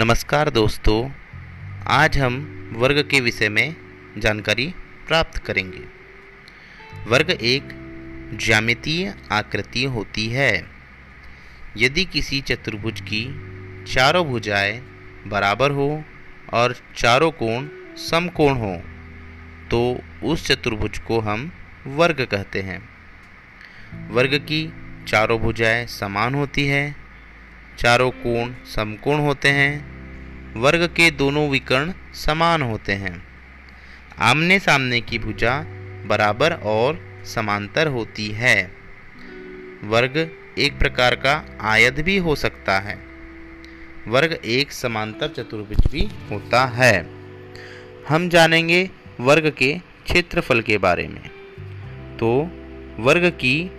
नमस्कार दोस्तों, आज हम वर्ग के विषय में जानकारी प्राप्त करेंगे। वर्ग एक ज्यामितीय आकृति होती है। यदि किसी चतुर्भुज की चारों भुजाएँ बराबर हो और चारों कोण समकोण हो तो उस चतुर्भुज को हम वर्ग कहते हैं। वर्ग की चारों भुजाएँ समान होती है, चारों कोण समकोण होते हैं वर्ग के दोनों विकर्ण समान होते हैं। आमने सामने की भुजा बराबर और समांतर होती है। वर्ग एक प्रकार का आयत भी हो सकता है। वर्ग एक समांतर चतुर्भुज भी होता है। हम जानेंगे वर्ग के क्षेत्रफल के बारे में। तो वर्ग की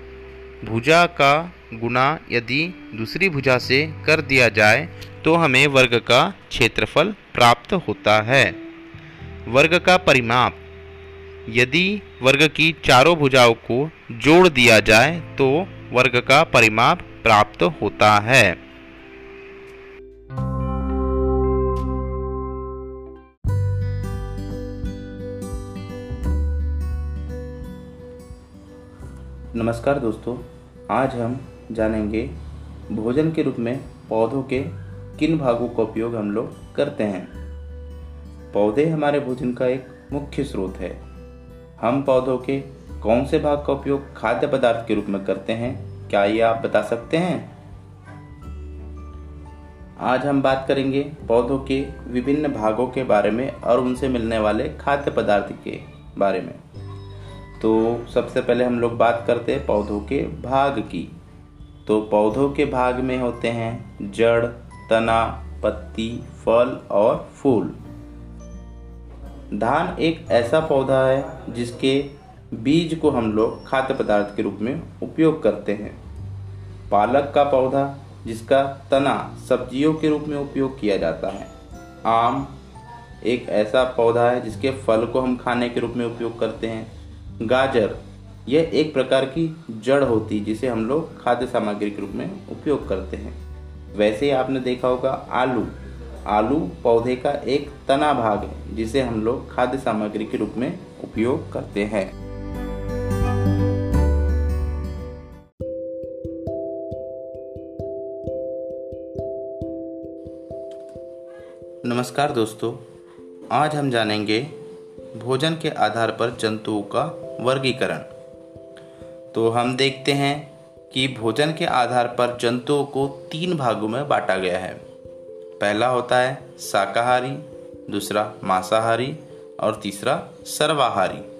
भुजा का गुना यदि दूसरी भुजा से कर दिया जाए तो हमें वर्ग का क्षेत्रफल प्राप्त होता है। वर्ग का परिमाप। यदि वर्ग की चारों भुजाओं को जोड़ दिया जाए तो वर्ग का परिमाप प्राप्त होता है। नमस्कार दोस्तों, आज हम जानेंगे भोजन के रूप में पौधों के किन भागों का उपयोग हम लोग करते हैं? पौधे हमारे भोजन का एक मुख्य स्रोत है। हम पौधों के कौन से भाग का उपयोग खाद्य पदार्थ के रूप में करते हैं? क्या ये आप बता सकते हैं? आज हम बात करेंगे पौधों के विभिन्न भागों के बारे में और उनसे मिलने वाले खाद्य पदार्थ के बारे में। तो सबसे पहले हम लोग बात करते हैं पौधों के भाग की। तो पौधों के भाग में होते हैं जड़ तना पत्ती, फल और फूल। धान एक ऐसा पौधा है जिसके बीज को हम लोग खाद्य पदार्थ के रूप में उपयोग करते हैं। पालक का पौधा, जिसका तना सब्जियों के रूप में उपयोग किया जाता है। आम एक ऐसा पौधा है जिसके फल को हम खाने के रूप में उपयोग करते हैं। गाजर, यह एक प्रकार की जड़ होती है जिसे हम लोग खाद्य सामग्री के रूप में उपयोग करते हैं। वैसे ही आपने देखा होगा, आलू। आलू पौधे का एक तना भाग है, जिसे हम लोग खाद्य सामग्री के रूप में उपयोग करते हैं। नमस्कार दोस्तों, आज हम जानेंगे भोजन के आधार पर जंतुओं का वर्गीकरण। तो हम देखते हैं कि भोजन के आधार पर जंतुओं को तीन भागों में बांटा गया है। पहला होता है शाकाहारी, दूसरा मांसाहारी और तीसरा सर्वाहारी।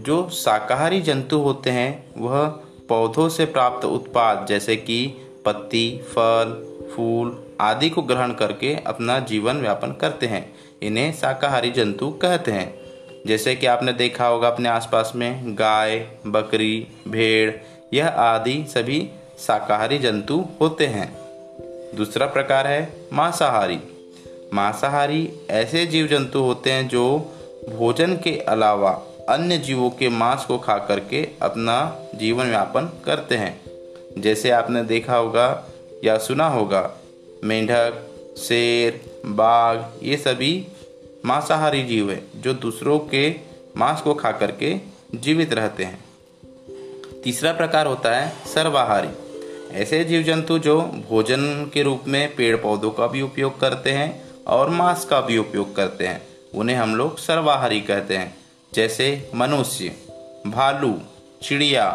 जो शाकाहारी जंतु होते हैं, वह पौधों से प्राप्त उत्पाद जैसे कि पत्ती, फल, फूल आदि को ग्रहण करके अपना जीवन व्यापन करते हैं। इन्हें शाकाहारी जंतु कहते हैं। जैसे कि आपने देखा होगा अपने आसपास में गाय, बकरी, भेड़ यह आदि सभी शाकाहारी जंतु होते हैं। दूसरा प्रकार है मांसाहारी। मांसाहारी ऐसे जीव जंतु होते हैं जो भोजन के अलावा अन्य जीवों के मांस को खा करके अपना जीवन यापन करते हैं। जैसे आपने देखा होगा या सुना होगा, मेंढक, शेर, बाघ, ये सभी मांसाहारी जीव हैं जो दूसरों के मांस को खा करके जीवित रहते हैं। तीसरा प्रकार होता है सर्वाहारी। ऐसे जीव जंतु जो भोजन के रूप में पेड़ पौधों का भी उपयोग करते हैं और मांस का भी उपयोग करते हैं, उन्हें हम लोग सर्वाहारी कहते हैं। जैसे मनुष्य, भालू, चिड़िया,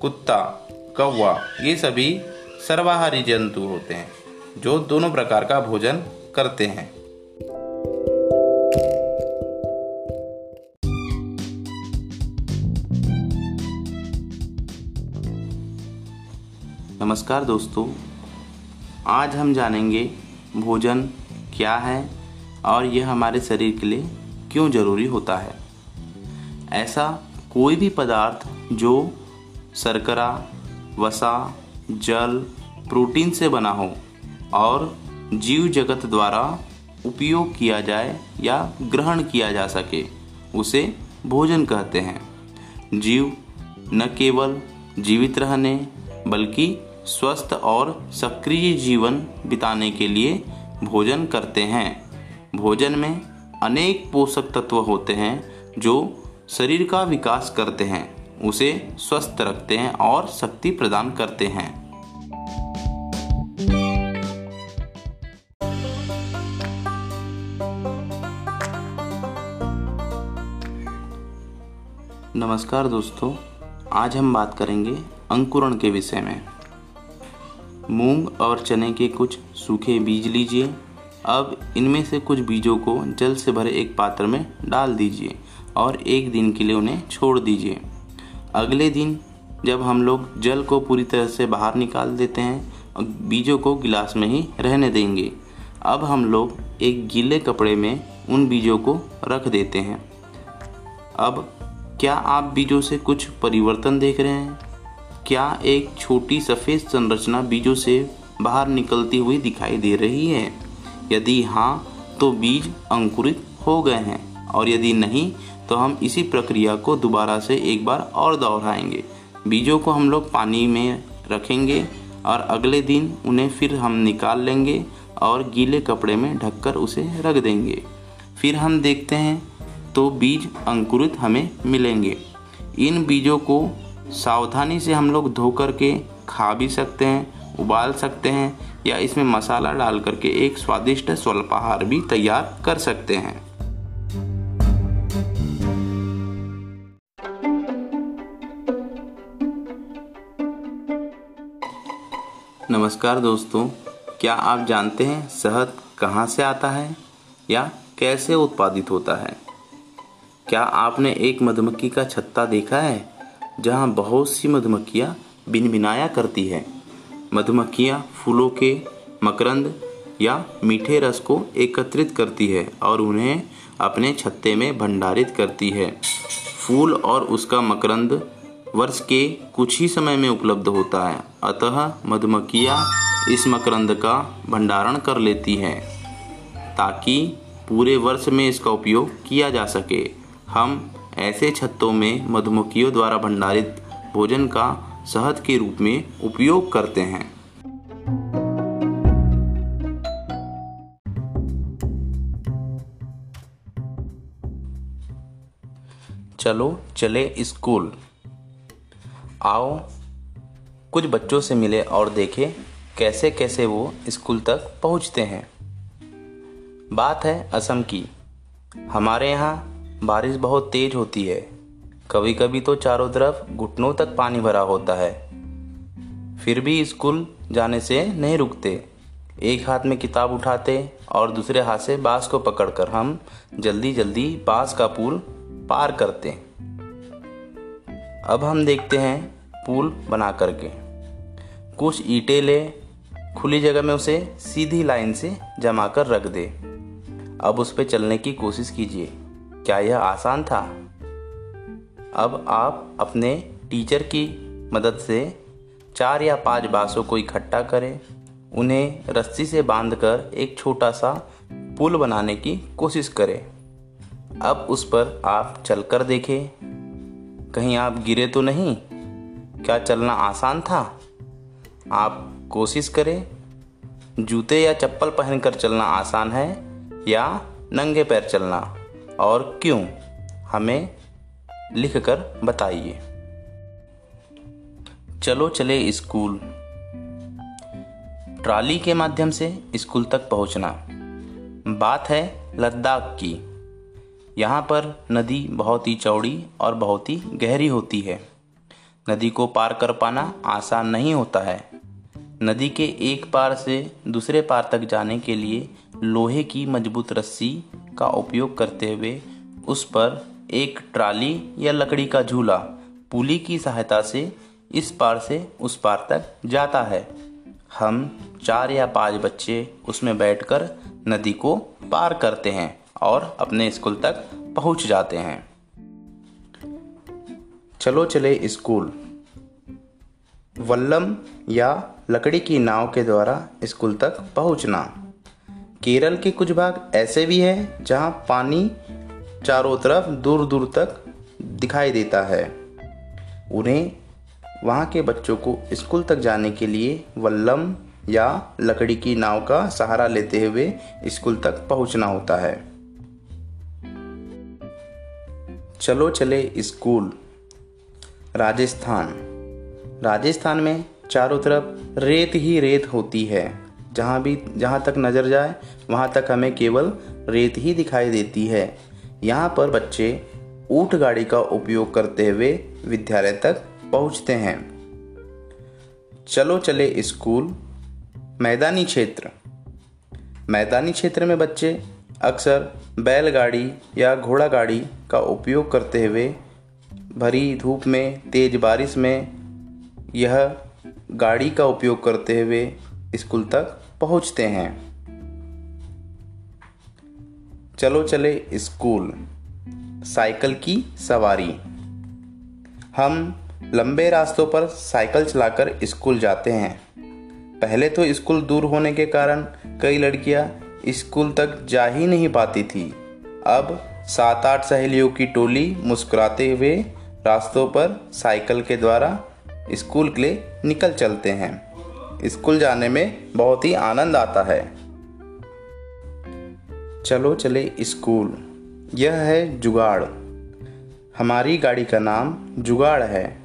कुत्ता, कौवा, ये सभी सर्वाहारी जंतु होते हैं, जो दोनों प्रकार का भोजन करते हैं। नमस्कार दोस्तों, आज हम जानेंगे भोजन क्या है और यह हमारे शरीर के लिए क्यों ज़रूरी होता है। ऐसा कोई भी पदार्थ जो शर्करा, वसा, जल, प्रोटीन से बना हो और जीव जगत द्वारा उपयोग किया जाए या ग्रहण किया जा सके, उसे भोजन कहते हैं। जीव न केवल जीवित रहने, बल्कि स्वस्थ और सक्रिय जीवन बिताने के लिए भोजन करते हैं। भोजन में अनेक पोषक तत्व होते हैं जो शरीर का विकास करते हैं, उसे स्वस्थ रखते हैं और शक्ति प्रदान करते हैं। नमस्कार दोस्तों, आज हम बात करेंगे अंकुरण के विषय में। मूंग और चने के कुछ सूखे बीज लीजिए। अब इनमें से कुछ बीजों को जल से भरे एक पात्र में डाल दीजिए और एक दिन के लिए उन्हें छोड़ दीजिए। अगले दिन जब हम लोग जल को पूरी तरह से बाहर निकाल देते हैं और बीजों को गिलास में ही रहने देंगे। अब हम लोग एक गीले कपड़े में उन बीजों को रख देते हैं। अब क्या आप बीजों से कुछ परिवर्तन देख रहे हैं? क्या एक छोटी सफ़ेद संरचना बीजों से बाहर निकलती हुई दिखाई दे रही है? यदि हाँ तो बीज अंकुरित हो गए हैं। और यदि नहीं तो हम इसी प्रक्रिया को दोबारा से एक बार और दोहराएँगे। बीजों को हम लोग पानी में रखेंगे और अगले दिन उन्हें फिर हम निकाल लेंगे और गीले कपड़े में ढककर उसे रख देंगे। फिर हम देखते हैं तो बीज अंकुरित हमें मिलेंगे। इन बीजों को सावधानी से हम लोग धो कर के खा भी सकते हैं, उबाल सकते हैं, या इसमें मसाला डाल करके एक स्वादिष्ट स्वल्पाहार भी तैयार कर सकते हैं। नमस्कार दोस्तों, क्या आप जानते हैं शहद कहाँ से आता है या कैसे उत्पादित होता है? क्या आपने एक मधुमक्खी का छत्ता देखा है? जहाँ बहुत सी मधुमक्खियाँ बिनबिनाया करती है। मधुमक्खियाँ फूलों के मकरंद या मीठे रस को एकत्रित करती है और उन्हें अपने छत्ते में भंडारित करती है। फूल और उसका मकरंद वर्ष के कुछ ही समय में उपलब्ध होता है। अतः मधुमक्खियाँ इस मकरंद का भंडारण कर लेती हैं, ताकि पूरे वर्ष में इसका उपयोग किया जा सके। हम ऐसे छत्तों में मधुमक्खियों द्वारा भंडारित भोजन का शहद के रूप में उपयोग करते हैं। चलो चले स्कूल। आओ, कुछ बच्चों से मिले और देखें कैसे कैसे वो स्कूल तक पहुँचते हैं। बात है असम की। हमारे यहाँ बारिश बहुत तेज होती है। कभी कभी तो चारों तरफ़ घुटनों तक पानी भरा होता है। फिर भी स्कूल जाने से नहीं रुकते। एक हाथ में किताब उठाते और दूसरे हाथ से बाँस को पकड़कर हम जल्दी जल्दी बाँस का पुल पार करते अब हम देखते हैं पुल बना करके। कुछ ईंटें ले, खुली जगह में उसे सीधी लाइन से जमा कर रख दे। अब उस पर चलने की कोशिश कीजिए। क्या यह आसान था? अब आप अपने टीचर की मदद से चार या पाँच बांसों को इकट्ठा करें। उन्हें रस्सी से बांधकर एक छोटा सा पुल बनाने की कोशिश करें। अब उस पर आप चलकर देखें। कहीं आप गिरे तो नहीं? क्या चलना आसान था? आप कोशिश करें। जूते या चप्पल पहनकर चलना आसान है या नंगे पैर चलना? और क्यों हमें लिखकर बताइए। चलो चले स्कूल। ट्राली के माध्यम से स्कूल तक पहुँचना। बात है लद्दाख की। यहाँ पर नदी बहुत ही चौड़ी और बहुत ही गहरी होती है। नदी को पार कर पाना आसान नहीं होता है। नदी के एक पार से दूसरे पार तक जाने के लिए लोहे की मज़बूत रस्सी का उपयोग करते हुए उस पर एक ट्राली या लकड़ी का झूला पुली की सहायता से इस पार से उस पार तक जाता है। हम चार या पाँच बच्चे उसमें बैठकर नदी को पार करते हैं और अपने स्कूल तक पहुँच जाते हैं। चलो चले स्कूल। वल्लम या लकड़ी की नाव के द्वारा स्कूल तक पहुँचना। केरल के कुछ भाग ऐसे भी हैं जहाँ पानी चारों तरफ़ दूर दूर तक दिखाई देता है। उन्हें वहाँ के बच्चों को स्कूल तक जाने के लिए वल्लम या लकड़ी की नाव का सहारा लेते हुए स्कूल तक पहुँचना होता है। चलो चले स्कूल। राजस्थान। राजस्थान में चारों तरफ़ रेत ही रेत होती है। जहाँ भी, जहाँ तक नज़र जाए, वहाँ तक हमें केवल रेत ही दिखाई देती है। यहाँ पर बच्चे ऊँट गाड़ी का उपयोग करते हुए विद्यालय तक पहुँचते हैं। चलो चले स्कूल। मैदानी क्षेत्र। मैदानी क्षेत्र में बच्चे अक्सर बैलगाड़ी या घोड़ा गाड़ी का उपयोग करते हुए, भरी धूप में, तेज बारिश में, यह गाड़ी का उपयोग करते हुए स्कूल तक पहुँचते हैं। चलो चले स्कूल। साइकिल की सवारी। हम लंबे रास्तों पर साइकिल चलाकर स्कूल जाते हैं। पहले तो स्कूल दूर होने के कारण कई लड़कियाँ स्कूल तक जा ही नहीं पाती थी। अब सात आठ सहेलियों की टोली मुस्कुराते हुए रास्तों पर साइकिल के द्वारा स्कूल के लिए निकल चलते हैं। स्कूल जाने में बहुत ही आनंद आता है। चलो चले स्कूल। यह है जुगाड़। हमारी गाड़ी का नाम जुगाड़ है।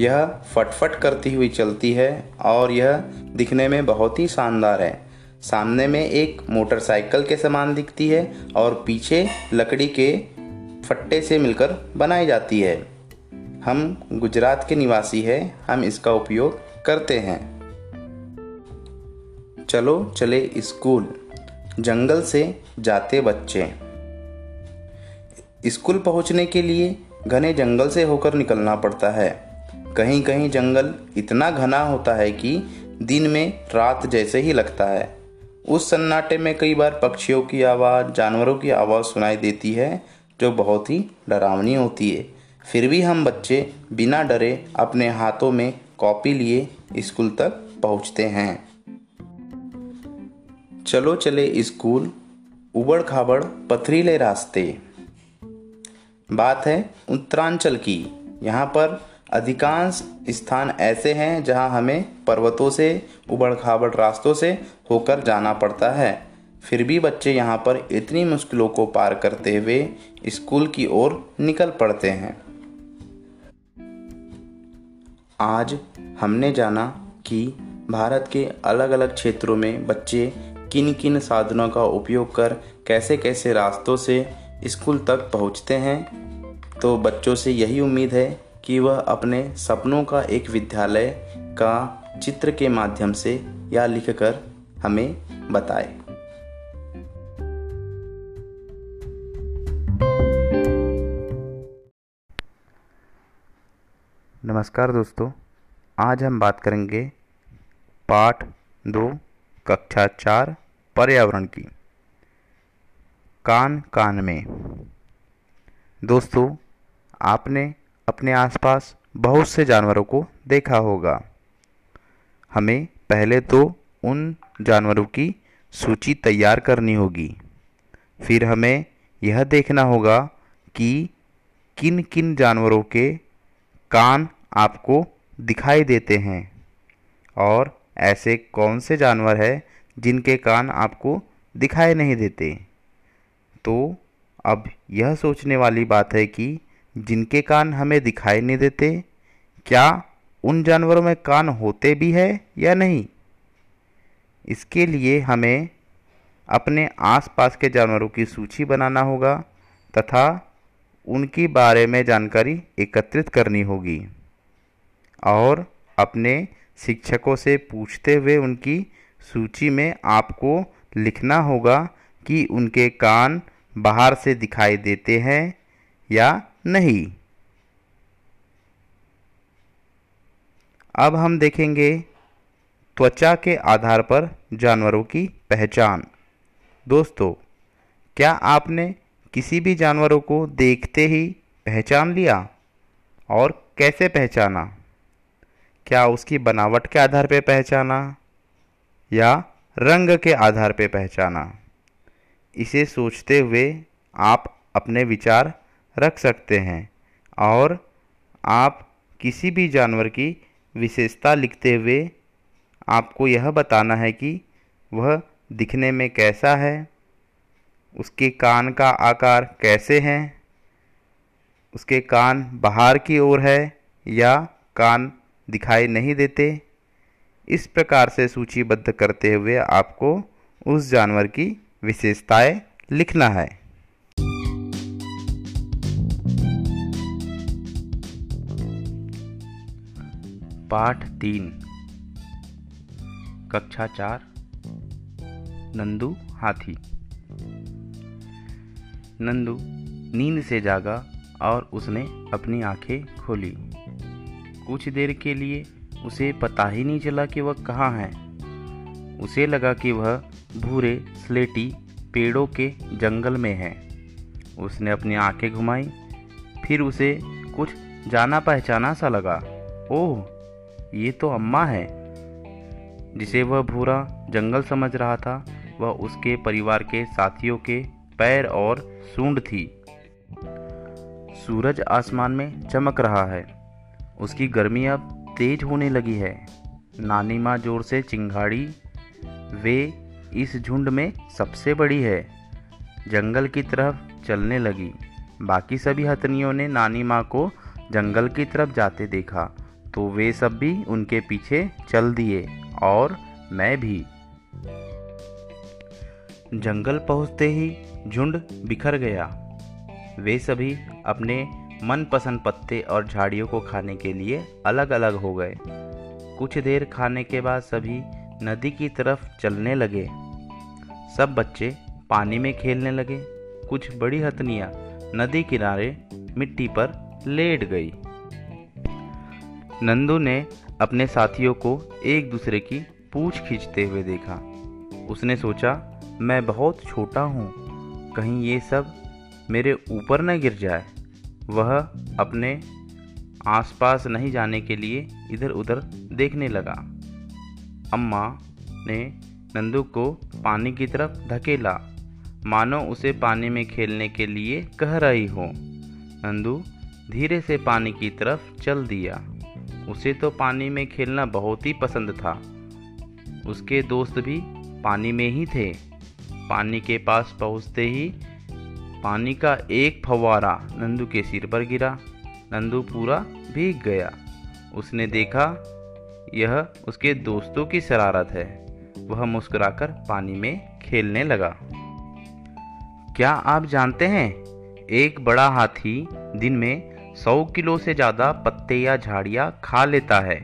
यह फटफट करती हुई चलती है और यह दिखने में बहुत ही शानदार है। सामने में एक मोटरसाइकिल के समान दिखती है और पीछे लकड़ी के फट्टे से मिलकर बनाई जाती है। हम गुजरात के निवासी हैं, हम इसका उपयोग करते हैं। चलो चले स्कूल। जंगल से जाते बच्चे। स्कूल पहुँचने के लिए घने जंगल से होकर निकलना पड़ता है। कहीं कहीं जंगल इतना घना होता है कि दिन में रात जैसे ही लगता है। उस सन्नाटे में कई बार पक्षियों की आवाज़, जानवरों की आवाज़ सुनाई देती है, जो बहुत ही डरावनी होती है। फिर भी हम बच्चे बिना डरे अपने हाथों में कॉपी लिए स्कूल तक पहुँचते हैं। चलो चले स्कूल, उबड़ खाबड़ पथरीले रास्ते। बात है उत्तरांचल की। यहाँ पर अधिकांश स्थान ऐसे हैं जहाँ हमें पर्वतों से, उबड़ खाबड़ रास्तों से होकर जाना पड़ता है। फिर भी बच्चे यहाँ पर इतनी मुश्किलों को पार करते हुए स्कूल की ओर निकल पड़ते हैं। आज हमने जाना कि भारत के अलग अलग क्षेत्रों में बच्चे किन किन साधनों का उपयोग कर कैसे कैसे रास्तों से स्कूल तक पहुँचते हैं? तो बच्चों से यही उम्मीद है कि वह अपने सपनों का एक विद्यालय का चित्र के माध्यम से या लिखकर हमें बताए। नमस्कार दोस्तों, आज हम बात करेंगे पाठ दो कक्षा चार, पर्यावरण की। कान कान में। दोस्तों, आपने अपने आसपास बहुत से जानवरों को देखा होगा। हमें पहले तो उन जानवरों की सूची तैयार करनी होगी। फिर हमें यह देखना होगा कि किन किन जानवरों के कान आपको दिखाई देते हैं और ऐसे कौन से जानवर है जिनके कान आपको दिखाई नहीं देते? तो अब यह सोचने वाली बात है कि जिनके कान हमें दिखाई नहीं देते, क्या उन जानवरों में कान होते भी है या नहीं? इसके लिए हमें अपने आसपास के जानवरों की सूची बनाना होगा तथा उनके बारे में जानकारी एकत्रित करनी होगी और अपने शिक्षकों से पूछते हुए उनकी सूची में आपको लिखना होगा कि उनके कान बाहर से दिखाई देते हैं या नहीं। अब हम देखेंगे त्वचा के आधार पर जानवरों की पहचान। दोस्तों, क्या आपने किसी भी जानवरों को देखते ही पहचान लिया? और कैसे पहचाना? क्या उसकी बनावट के आधार पर पहचाना? या रंग के आधार पर पहचाना? इसे सोचते हुए आप अपने विचार रख सकते हैं और आप किसी भी जानवर की विशेषता लिखते हुए आपको यह बताना है कि वह दिखने में कैसा है, उसके कान का आकार कैसे हैं, उसके कान बाहर की ओर है या कान दिखाई नहीं देते। इस प्रकार से सूचीबद्ध करते हुए आपको उस जानवर की विशेषताएँ लिखना है। पाठ तीन। कक्षा चार। नंदू हाथी। नंदू नींद से जागा और उसने अपनी आँखें खोली। कुछ देर के लिए उसे पता ही नहीं चला कि वह कहाँ है। उसे लगा कि वह भूरे, स्लेटी पेड़ों के जंगल में है। उसने अपनी आँखें घुमाई, फिर उसे कुछ जाना पहचाना सा लगा। ओह, ये तो अम्मा है। जिसे वह भूरा जंगल समझ रहा था, वह उसके परिवार के साथियों के पैर और सूंड थी। सूरज आसमान में चमक रहा है। उसकी गर्मी अब तेज होने लगी है। नानी माँ ज़ोर से चिंगाड़ी, वे इस झुंड में सबसे बड़ी है। जंगल की तरफ़ चलने लगी। बाकी सभी हथनियों ने नानी माँ को जंगल की तरफ़ जाते देखा तो वे सब भी उनके पीछे चल दिए और मैं भी। जंगल पहुँचते ही झुंड बिखर गया। वे सभी अपने मनपसंद पत्ते और झाड़ियों को खाने के लिए अलग अलग हो गए। कुछ देर खाने के बाद सभी नदी की तरफ़ चलने लगे। सब बच्चे पानी में खेलने लगे। कुछ बड़ी हथनियाँ नदी किनारे मिट्टी पर लेट गई। नंदू ने अपने साथियों को एक दूसरे की पूछ खींचते हुए देखा। उसने सोचा, मैं बहुत छोटा हूँ। कहीं ये सब मेरे ऊपर न गिर जाए। वह अपने आसपास नहीं जाने के लिए इधर उधर देखने लगा। अम्मा ने नंदू को पानी की तरफ़ धकेला। मानो उसे पानी में खेलने के लिए कह रही हो। नंदू धीरे से पानी की तरफ़ चल दिया। उसे तो पानी में खेलना बहुत ही पसंद था। उसके दोस्त भी पानी में ही थे। पानी के पास पहुँचते ही पानी का एक फव्वारा नंदू के सिर पर गिरा। नंदू पूरा भीग गया। उसने देखा, यह उसके दोस्तों की शरारत है। वह मुस्कुराकर पानी में खेलने लगा। क्या आप जानते हैं, एक बड़ा हाथी दिन में सौ किलो से ज़्यादा पत्ते या झाड़ियाँ खा लेता है।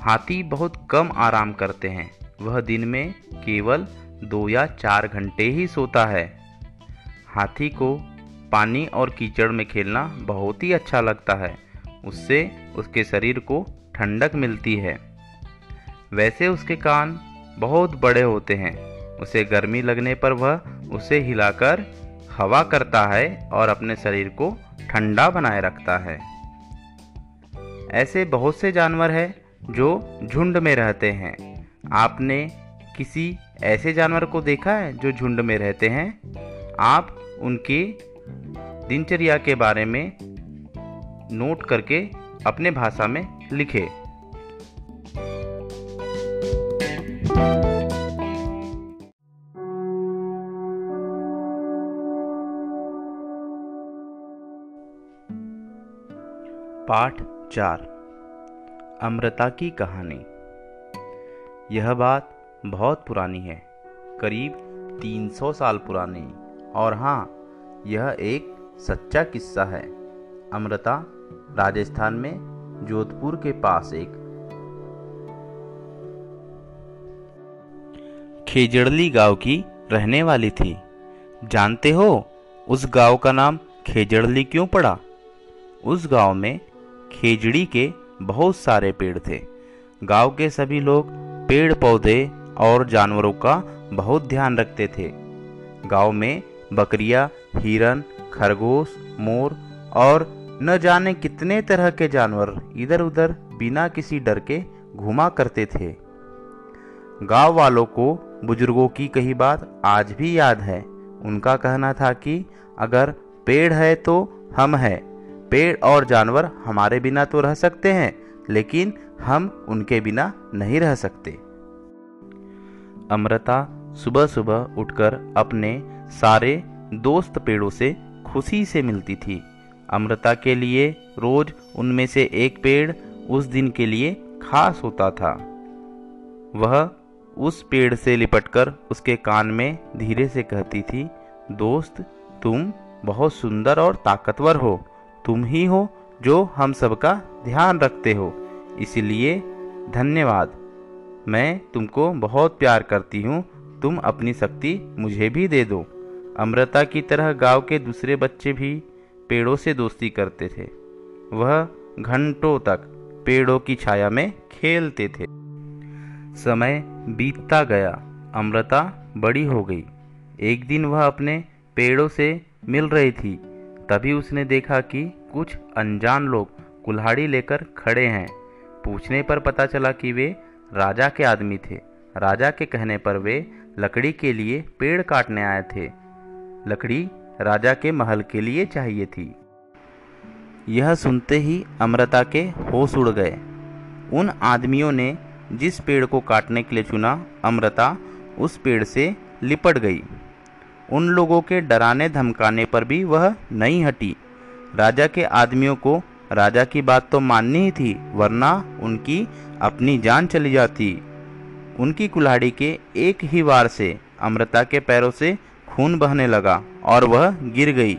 हाथी बहुत कम आराम करते हैं। वह दिन में केवल दो या चार घंटे ही सोता है। हाथी को पानी और कीचड़ में खेलना बहुत ही अच्छा लगता है। उससे उसके शरीर को ठंडक मिलती है। वैसे उसके कान बहुत बड़े होते हैं। उसे गर्मी लगने पर वह उसे हिलाकर हवा करता है और अपने शरीर को ठंडा बनाए रखता है। ऐसे बहुत से जानवर हैं जो झुंड में रहते हैं। आपने किसी ऐसे जानवर को देखा है जो झुंड में रहते हैं? आप उनकी दिनचर्या के बारे में नोट करके अपने भाषा में लिखे। पाठ चार, अमृता की कहानी। यह बात बहुत पुरानी है, करीब 300 साल पुरानी। और हाँ यह एक सच्चा किस्सा है। अमृता राजस्थान में जोधपुर के पास एक खेजड़ली गाँव की रहने वाली थी। जानते हो उस गाँव का नाम खेजड़ली क्यों पड़ा? उस गाँव में खेजड़ी के बहुत सारे पेड़ थे। गाँव के सभी लोग पेड़ पौधे और जानवरों का बहुत ध्यान रखते थे। गाँव में बकरियाँ, हिरन खरगोश मोर और न जाने कितने तरह के जानवर इधर उधर बिना किसी डर के घुमा करते थे। गाँव वालों को बुज़ुर्गों की कही बात आज भी याद है। उनका कहना था कि अगर पेड़ है तो हम हैं। पेड़ और जानवर हमारे बिना तो रह सकते हैं लेकिन हम उनके बिना नहीं रह सकते। अमृता सुबह सुबह उठकर अपने सारे दोस्त पेड़ों से खुशी से मिलती थी। अमृता के लिए रोज उनमें से एक पेड़ उस दिन के लिए खास होता था। वह उस पेड़ से लिपटकर उसके कान में धीरे से कहती थी, दोस्त, तुम बहुत सुंदर और ताकतवर हो। तुम ही हो जो हम सबका ध्यान रखते हो। इसलिए धन्यवाद। मैं तुमको बहुत प्यार करती हूँ। तुम अपनी शक्ति मुझे भी दे दो। अमृता की तरह गाँव के दूसरे बच्चे भी पेड़ों से दोस्ती करते थे। वह घंटों तक पेड़ों की छाया में खेलते थे। समय बीतता गया, अमृता बड़ी हो गई। एक दिन वह अपने पेड़ों से मिल रही थी। तभी उसने देखा कि कुछ अनजान लोग कुल्हाड़ी लेकर खड़े हैं। पूछने पर पता चला कि वे राजा के आदमी थे। राजा के कहने पर वे लकड़ी के लिए पेड़ काटने आए थे। लकड़ी राजा के महल के लिए चाहिए थी। यह सुनते ही अमृता के होश उड़ गए। उन आदमियों ने जिस पेड़ को काटने के लिए चुना अमृता उस पेड़ से लिपट गई। उन लोगों के डराने धमकाने पर भी वह नहीं हटी। राजा के आदमियों को राजा की बात तो माननी ही थी, वरना उनकी अपनी जान चली जाती। उनकी कुल्हाड़ी के एक ही वार से अमृता के पैरों से खून बहने लगा और वह गिर गई,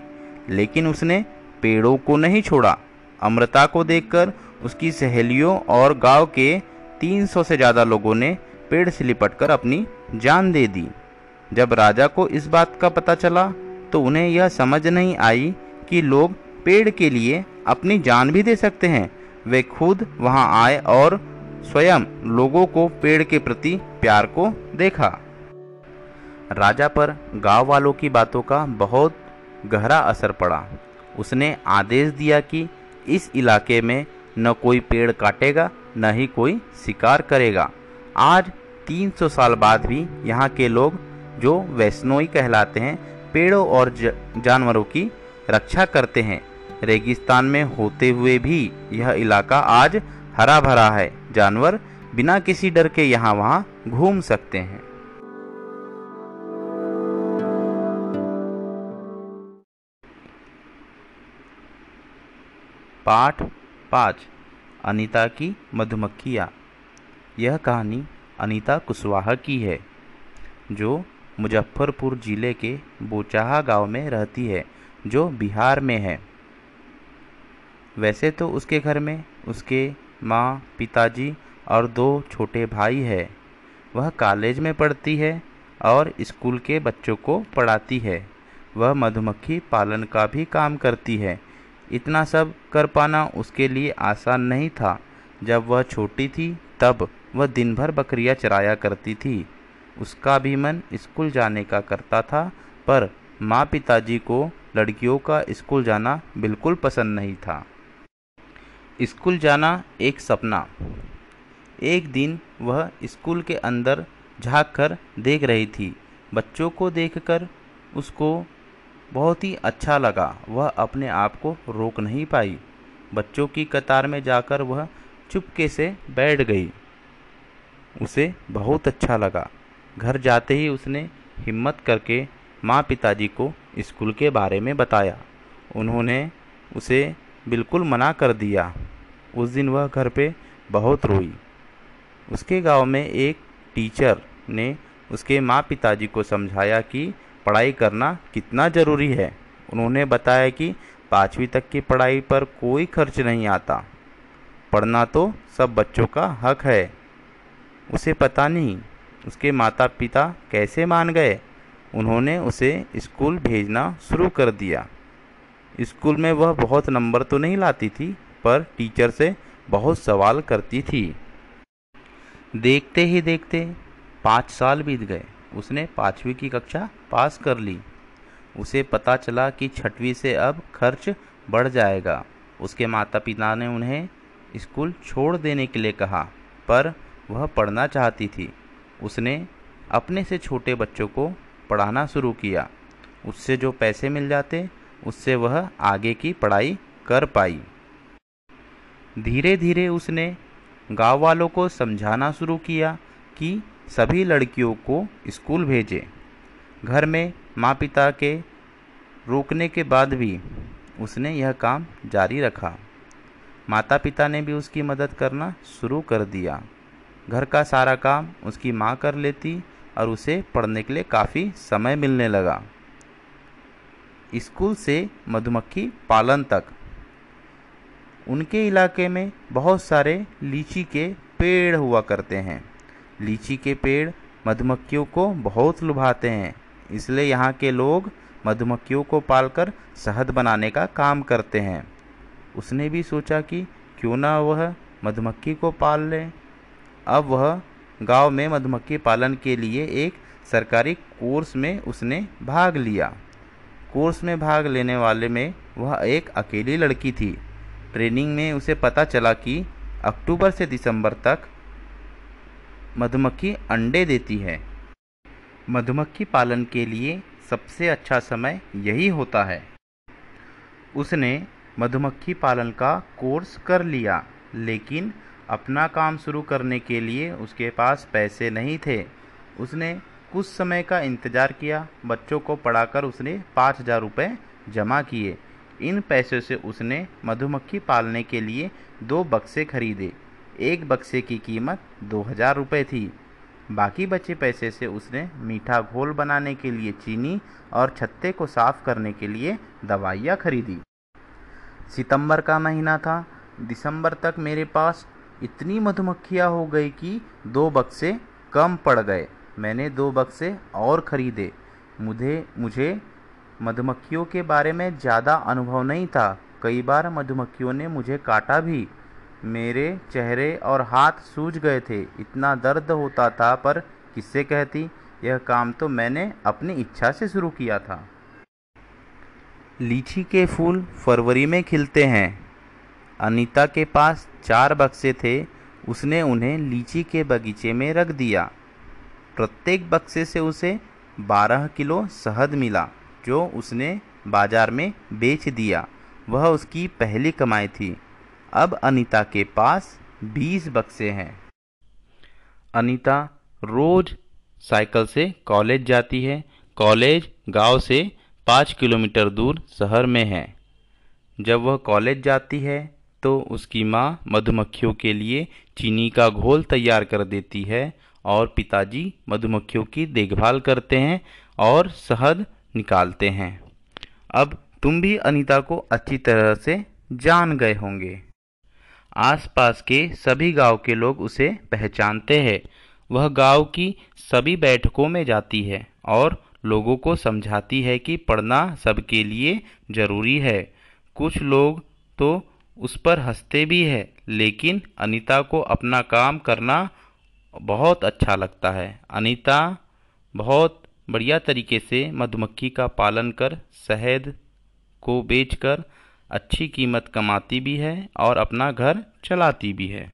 लेकिन उसने पेड़ों को नहीं छोड़ा। अमृता को देखकर उसकी सहेलियों और गाँव के 300 से ज़्यादा लोगों ने पेड़ से लिपटकर अपनी जान दे दी। जब राजा को इस बात का पता चला तो उन्हें यह समझ नहीं आई कि लोग पेड़ के लिए अपनी जान भी दे सकते हैं। वे खुद वहाँ आए और स्वयं लोगों को पेड़ के प्रति प्यार को देखा। राजा पर गाँव वालों की बातों का बहुत गहरा असर पड़ा। उसने आदेश दिया कि इस इलाके में न कोई पेड़ काटेगा, न ही कोई शिकार करेगा। आज 300 साल बाद भी यहाँ के लोग, जो वैष्णोई कहलाते हैं, पेड़ों और जानवरों की रक्षा करते हैं। रेगिस्तान में होते हुए भी यह इलाका आज हरा भरा है। जानवर बिना किसी डर के यहाँ वहाँ घूम सकते हैं। पाठ पाँच अनीता की मधुमक्खियाँ। यह कहानी अनीता कुशवाहा की है, जो मुजफ्फरपुर ज़िले के बोचाहा गाँव में रहती है, जो बिहार में है। वैसे तो उसके घर में उसके माँ, पिताजी और दो छोटे भाई है। वह कॉलेज में पढ़ती है और स्कूल के बच्चों को पढ़ाती है। वह मधुमक्खी पालन का भी काम करती है। इतना सब कर पाना उसके लिए आसान नहीं था। जब वह छोटी थी, तब वह दिन भर बकरियाँ चराया करती थी। उसका भी मन स्कूल जाने का करता था, पर माँ पिताजी को लड़कियों का स्कूल जाना बिल्कुल पसंद नहीं था। स्कूल जाना एक सपना। एक दिन वह स्कूल के अंदर झाँक कर देख रही थी। बच्चों को देखकर उसको बहुत ही अच्छा लगा। वह अपने आप को रोक नहीं पाई। बच्चों की कतार में जाकर वह चुपके से बैठ गई। उसे बहुत अच्छा लगा। घर जाते ही उसने हिम्मत करके माँ पिताजी को स्कूल के बारे में बताया। उन्होंने उसे बिल्कुल मना कर दिया। उस दिन वह घर पे बहुत रोई। उसके गाँव में एक टीचर ने उसके माँ पिताजी को समझाया कि पढ़ाई करना कितना ज़रूरी है? उन्होंने बताया कि पाँचवीं तक की पढ़ाई पर कोई खर्च नहीं आता। पढ़ना तो सब बच्चों का हक है। उसे पता नहीं, उसके माता पिता कैसे मान गए? उन्होंने उसे स्कूल भेजना शुरू कर दिया। स्कूल में वह बहुत नंबर तो नहीं लाती थी, पर टीचर से बहुत सवाल करती थी। देखते ही देखते पाँच साल बीत गए। उसने पाँचवीं की कक्षा पास कर ली। उसे पता चला कि छठवीं से अब खर्च बढ़ जाएगा। उसके माता पिता ने उन्हें स्कूल छोड़ देने के लिए कहा, पर वह पढ़ना चाहती थी। उसने अपने से छोटे बच्चों को पढ़ाना शुरू किया। उससे जो पैसे मिल जाते, उससे वह आगे की पढ़ाई कर पाई। धीरे धीरे उसने गाँव वालों को समझाना शुरू किया कि सभी लड़कियों को स्कूल भेजे। घर में माँ पिता के रोकने के बाद भी उसने यह काम जारी रखा। माता पिता ने भी उसकी मदद करना शुरू कर दिया। घर का सारा काम उसकी माँ कर लेती और उसे पढ़ने के लिए काफ़ी समय मिलने लगा। स्कूल से मधुमक्खी पालन तक। उनके इलाके में बहुत सारे लीची के पेड़ हुआ करते हैं। लीची के पेड़ मधुमक्खियों को बहुत लुभाते हैं, इसलिए यहाँ के लोग मधुमक्खियों को पालकर शहद बनाने का काम करते हैं। उसने भी सोचा कि क्यों ना वह मधुमक्खी को पाल ले। अब वह गाँव में मधुमक्खी पालन के लिए एक सरकारी कोर्स में उसने भाग लिया। कोर्स में भाग लेने वाले में वह एक अकेली लड़की थी। ट्रेनिंग में उसे पता चला कि अक्टूबर से दिसंबर तक मधुमक्खी अंडे देती है। मधुमक्खी पालन के लिए सबसे अच्छा समय यही होता है। उसने मधुमक्खी पालन का कोर्स कर लिया, लेकिन अपना काम शुरू करने के लिए उसके पास पैसे नहीं थे। उसने कुछ समय का इंतज़ार किया, बच्चों को पढ़ाकर उसने पाँच हज़ार रुपये जमा किए। इन पैसों से उसने मधुमक्खी पालने के लिए दो बक्से खरीदे। एक बक्से की कीमत दो हज़ार रुपये थी। बाकी बचे पैसे से उसने मीठा घोल बनाने के लिए चीनी और छत्ते को साफ़ करने के लिए दवाइयाँ खरीदी। सितंबर का महीना था। दिसंबर तक मेरे पास इतनी मधुमक्खियाँ हो गई कि दो बक्से कम पड़ गए। मैंने दो बक्से और ख़रीदे। मुझे मुझे मधुमक्खियों के बारे में ज़्यादा अनुभव नहीं था। कई बार मधुमक्खियों ने मुझे काटा भी। मेरे चेहरे और हाथ सूज गए थे। इतना दर्द होता था, पर किससे कहती? यह काम तो मैंने अपनी इच्छा से शुरू किया था। लीची के फूल फरवरी में खिलते हैं। अनीता के पास चार बक्से थे। उसने उन्हें लीची के बगीचे में रख दिया। प्रत्येक बक्से से उसे बारह किलो शहद मिला, जो उसने बाज़ार में बेच दिया। वह उसकी पहली कमाई थी। अब अनीता के पास बीस बक्से हैं। अनीता रोज साइकिल से कॉलेज जाती है। कॉलेज गाँव से पाँच किलोमीटर दूर शहर में है। जब वह कॉलेज जाती है तो उसकी माँ मधुमक्खियों के लिए चीनी का घोल तैयार कर देती है और पिताजी मधुमक्खियों की देखभाल करते हैं और शहद निकालते हैं। अब तुम भी अनीता को अच्छी तरह से जान गए होंगे। आसपास के सभी गाँव के लोग उसे पहचानते हैं। वह गाँव की सभी बैठकों में जाती है और लोगों को समझाती है कि पढ़ना सबके लिए ज़रूरी है। कुछ लोग तो उस पर हँसते भी है, लेकिन अनीता को अपना काम करना बहुत अच्छा लगता है। अनीता बहुत बढ़िया तरीके से मधुमक्खी का पालन कर, शहद को बेचकर अच्छी कीमत कमाती भी है और अपना घर चलाती भी है।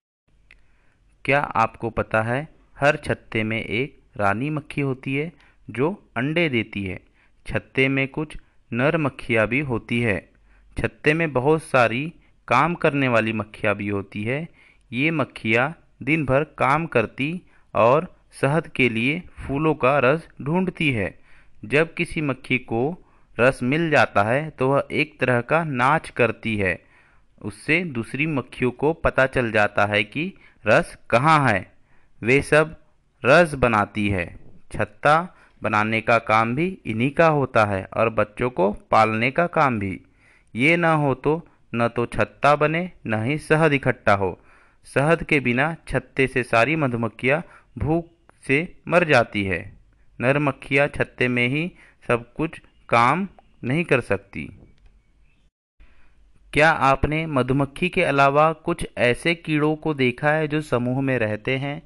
क्या आपको पता है, हर छत्ते में एक रानी मक्खी होती है, जो अंडे देती है। छत्ते में कुछ नर मक्खियाँ भी होती है। छत्ते में बहुत सारी काम करने वाली मक्खियाँ भी होती है। ये मक्खियाँ दिन भर काम करती और शहद के लिए फूलों का रस ढूंढती है। जब किसी मक्खी को रस मिल जाता है तो वह एक तरह का नाच करती है। उससे दूसरी मक्खियों को पता चल जाता है कि रस कहाँ है। वे सब रस बनाती है। छत्ता बनाने का काम भी इन्हीं का होता है और बच्चों को पालने का काम भी। ये न हो तो न तो छत्ता बने, न ही शहद इकट्ठा हो। शहद के बिना छत्ते से सारी मधुमक्खियाँ भूख से मर जाती है। नर मक्खियाँ छत्ते में ही सब कुछ काम नहीं कर सकती। क्या आपने मधुमक्खी के अलावा कुछ ऐसे कीड़ों को देखा है जो समूह में रहते हैं?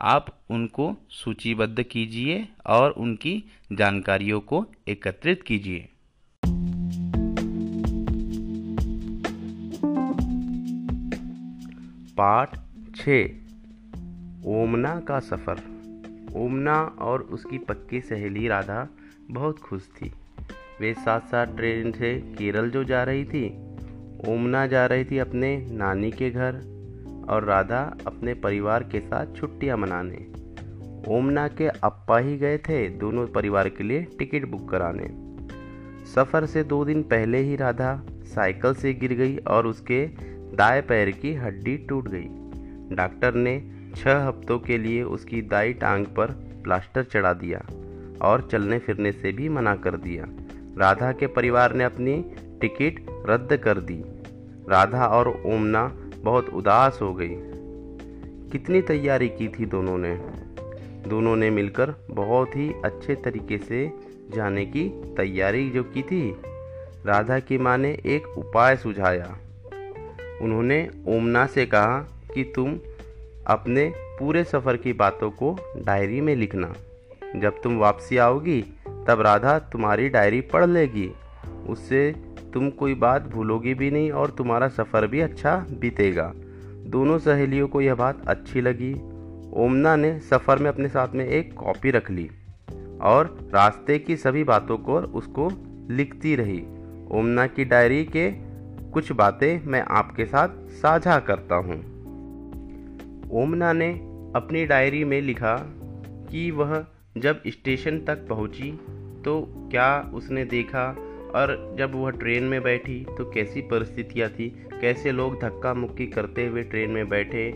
आप उनको सूचीबद्ध कीजिए और उनकी जानकारियों को एकत्रित कीजिए। पाठ छ। ओमना का सफ़र। ओमना और उसकी पक्की सहेली राधा बहुत खुश थी। वे साथ साथ ट्रेन से केरल जो जा रही थी ओमना जा रही थी अपने नानी के घर और राधा अपने परिवार के साथ छुट्टियाँ मनाने। ओमना के अप्पा ही गए थे दोनों परिवार के लिए टिकट बुक कराने। सफ़र से दो दिन पहले ही राधा साइकिल से गिर गई और उसके दाएँ पैर की हड्डी टूट गई। डॉक्टर ने छः हफ्तों के लिए उसकी दाई टांग पर प्लास्टर चढ़ा दिया और चलने फिरने से भी मना कर दिया। राधा के परिवार ने अपनी टिकट रद्द कर दी। राधा और ओमना बहुत उदास हो गई। कितनी तैयारी की थी दोनों ने? दोनों ने मिलकर बहुत ही अच्छे तरीके से जाने की तैयारी जो की थी, राधा की माँ ने एक उपाय सुझाया। उन्होंने ओमना से कहा कि तुम अपने पूरे सफ़र की बातों को डायरी में लिखना। जब तुम वापसी आओगी तब राधा तुम्हारी डायरी पढ़ लेगी। उससे तुम कोई बात भूलोगी भी नहीं और तुम्हारा सफ़र भी अच्छा बीतेगा। दोनों सहेलियों को यह बात अच्छी लगी। ओमना ने सफ़र में अपने साथ में एक कॉपी रख ली और रास्ते की सभी बातों को उसको लिखती रही। ओमना की डायरी के कुछ बातें मैं आपके साथ साझा करता हूँ। ओमना ने अपनी डायरी में लिखा कि वह जब स्टेशन तक पहुँची तो क्या उसने देखा? और जब वह ट्रेन में बैठी तो कैसी परिस्थितियाँ थी? कैसे लोग धक्का मुक्की करते हुए ट्रेन में बैठे?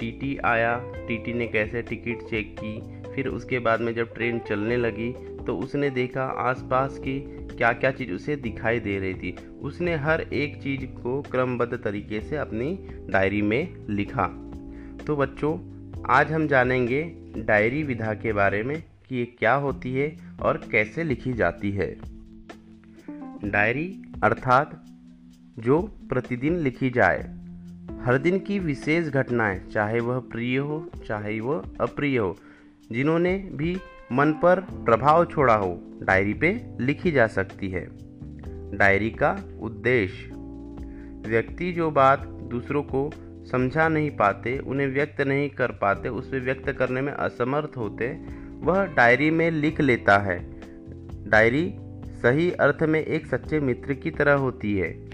टीटी आया। टीटी ने कैसे टिकट चेक की? फिर उसके बाद में जब ट्रेन चलने लगी तो उसने देखा आसपास की क्या क्या चीज़ उसे दिखाई दे रही थी। उसने हर एक चीज़ को क्रमबद्ध तरीके से अपनी डायरी में लिखा। तो बच्चों, आज हम जानेंगे डायरी विधा के बारे में। कि ये क्या होती है और कैसे लिखी जाती है। डायरी अर्थात जो प्रतिदिन लिखी जाए, हर दिन की विशेष घटनाएँ, चाहे वह प्रिय हो, चाहे वह अप्रिय हो, जिन्होंने भी मन पर प्रभाव छोड़ा हो, डायरी पे लिखी जा सकती है। डायरी का उद्देश्य, व्यक्ति जो बात दूसरों को समझा नहीं पाते, उन्हें व्यक्त नहीं कर पाते, उसे व्यक्त करने में असमर्थ होते वह डायरी में लिख लेता है। डायरी सही अर्थ में एक सच्चे मित्र की तरह होती है,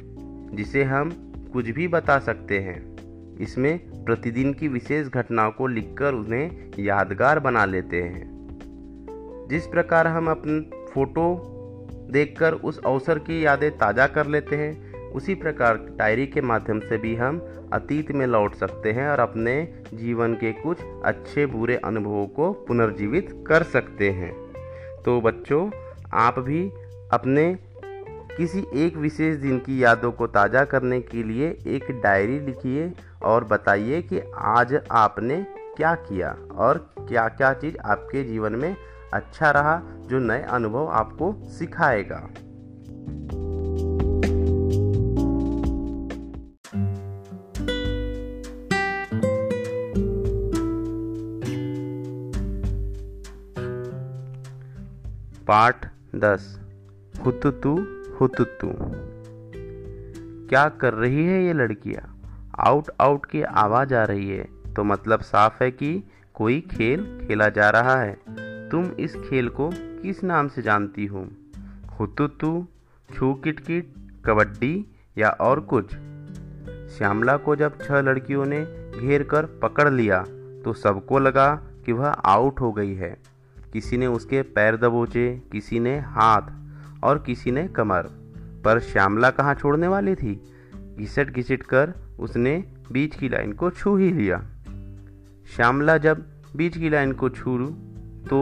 जिसे हम कुछ भी बता सकते हैं। इसमें प्रतिदिन की विशेष घटनाओं को लिखकर उन्हें यादगार बना लेते हैं। जिस प्रकार हम अपने फ़ोटो देखकर उस अवसर की यादें ताज़ा कर लेते हैं उसी प्रकार डायरी के माध्यम से भी हम अतीत में लौट सकते हैं और अपने जीवन के कुछ अच्छे बुरे अनुभवों को पुनर्जीवित कर सकते हैं। तो बच्चों, आप भी अपने किसी एक विशेष दिन की यादों को ताज़ा करने के लिए एक डायरी लिखिए और बताइए कि आज आपने क्या किया और क्या क्या चीज़ आपके जीवन में अच्छा रहा जो नए अनुभव आपको सिखाएगा। पाठ दस। हुतुतु हुतुतु। क्या कर रही है ये लड़कियाँ? आउट आउट की आवाज़ आ रही है। तो मतलब साफ़ है कि कोई खेल खेला जा रहा है। तुम इस खेल को किस नाम से जानती हो? हुतुतु, छू किटकिट, कबड्डी या और कुछ? श्यामला को जब छह लड़कियों ने घेर कर पकड़ लिया तो सबको लगा कि वह आउट हो गई है। किसी ने उसके पैर दबोचे, किसी ने हाथ और किसी ने कमर। पर श्यामला कहाँ छोड़ने वाली थी? घिसट घिसट कर उसने बीच की लाइन को छू ही लिया। श्यामला जब बीच की लाइन को छू तो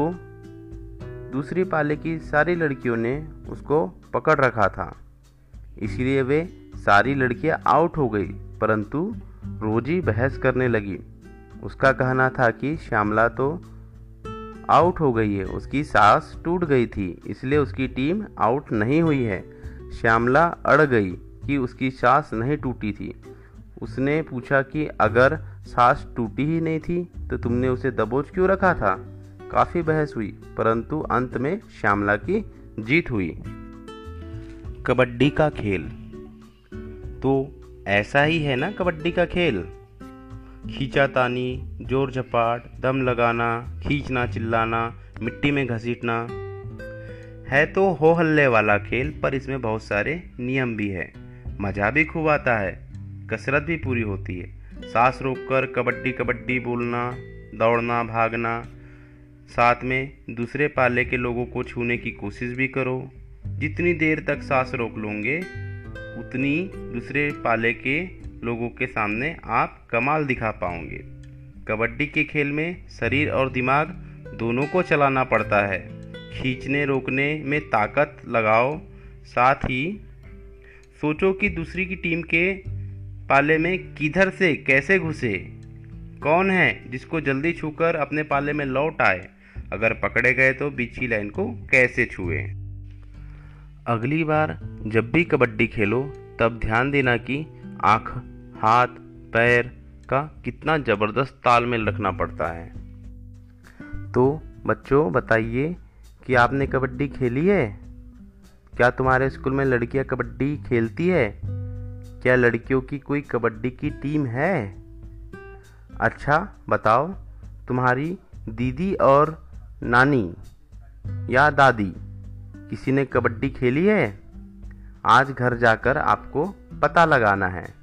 दूसरी पाले की सारी लड़कियों ने उसको पकड़ रखा था। इसलिए वे सारी लड़कियाँ आउट हो गई, परंतु रोजी बहस करने लगी। उसका कहना था कि श्यामला तो आउट हो गई है। उसकी सांस टूट गई थी, इसलिए उसकी टीम आउट नहीं हुई है। श्यामला अड़ गई कि उसकी सांस नहीं टूटी थी। उसने पूछा कि अगर सांस टूटी ही नहीं थी तो तुमने उसे दबोच क्यों रखा था? काफ़ी बहस हुई, परंतु अंत में श्यामला की जीत हुई। कबड्डी का खेल। तो ऐसा ही है ना कबड्डी का खेल? खींचातानी ज़ोर झपाट, दम लगाना, खींचना, चिल्लाना, मिट्टी में घसीटना। है तो हो हल्ले वाला खेल, पर इसमें बहुत सारे नियम भी है। मज़ा भी खूब आता है, कसरत भी पूरी होती है। सांस रोककर कबड्डी कबड्डी बोलना, दौड़ना, भागना। साथ में दूसरे पाले के लोगों को छूने की कोशिश भी करो। जितनी देर तक सांस रोक लोगे, उतनी दूसरे पाले के लोगों के सामने आप कमाल दिखा पाओगे। कबड्डी के खेल में शरीर और दिमाग दोनों को चलाना पड़ता है। खींचने रोकने में ताकत लगाओ। साथ ही सोचो कि दूसरी की टीम के पाले में किधर से कैसे घुसे। कौन है जिसको जल्दी छूकर अपने पाले में लौट आए? अगर पकड़े गए तो बीच की लाइन को कैसे छुए? अगली बार जब भी कबड्डी खेलो, तब ध्यान देना कि आँख हाथ, पैर का कितना ज़बरदस्त तालमेल रखना पड़ता है। तो बच्चों, बताइए कि आपने कबड्डी खेली है? क्या तुम्हारे स्कूल में लड़कियाँ कबड्डी खेलती है? क्या लड़कियों की कोई कबड्डी की टीम है? अच्छा बताओ, तुम्हारी दीदी और नानी या दादी, किसी ने कबड्डी खेली है? आज घर जाकर आपको पता लगाना है।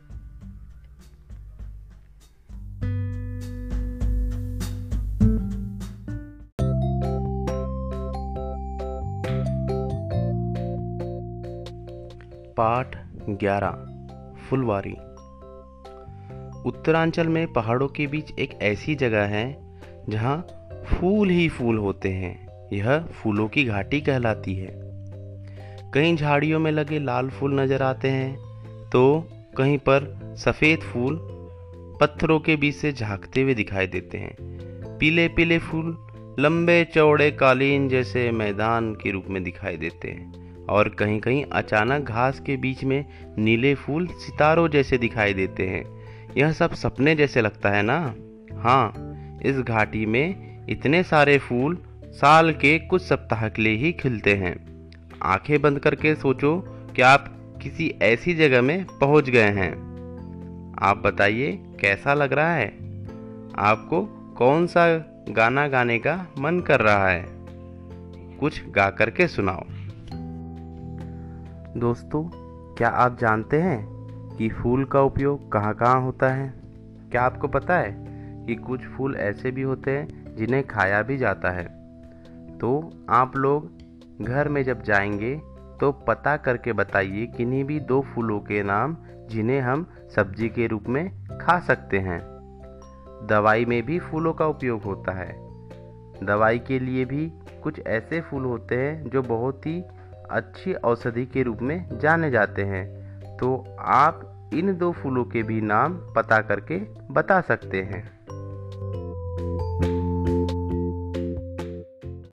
पाठ 11 फुलवारी। उत्तरांचल में पहाड़ों के बीच एक ऐसी जगह है जहाँ फूल ही फूल होते हैं। यह फूलों की घाटी कहलाती है। कहीं झाड़ियों में लगे लाल फूल नज़र आते हैं तो कहीं पर सफ़ेद फूल पत्थरों के बीच से झांकते हुए दिखाई देते हैं। पीले पीले फूल लंबे चौड़े कालीन जैसे मैदान के रूप में दिखाई देते हैं। और कहीं कहीं अचानक घास के बीच में नीले फूल सितारों जैसे दिखाई देते हैं। यह सब सपने जैसे लगता है ना? हाँ इस घाटी में इतने सारे फूल साल के कुछ सप्ताह के लिए ही खिलते हैं। आँखें बंद करके सोचो कि आप किसी ऐसी जगह में पहुँच गए हैं। आप बताइए, कैसा लग रहा है? आपको कौन सा गाना गाने का मन कर रहा है? कुछ गा करके सुनाओ। दोस्तों, क्या आप जानते हैं कि फूल का उपयोग कहाँ कहाँ होता है? क्या आपको पता है कि कुछ फूल ऐसे भी होते हैं जिन्हें खाया भी जाता है? तो आप लोग घर में जब जाएँगे तो पता करके बताइए किन्हीं भी दो फूलों के नाम जिन्हें हम सब्ज़ी के रूप में खा सकते हैं। दवाई में भी फूलों का उपयोग होता है। दवाई के लिए भी कुछ ऐसे फूल होते हैं जो बहुत ही अच्छी औषधि के रूप में जाने जाते हैं। तो आप इन दो फूलों के भी नाम पता करके बता सकते हैं।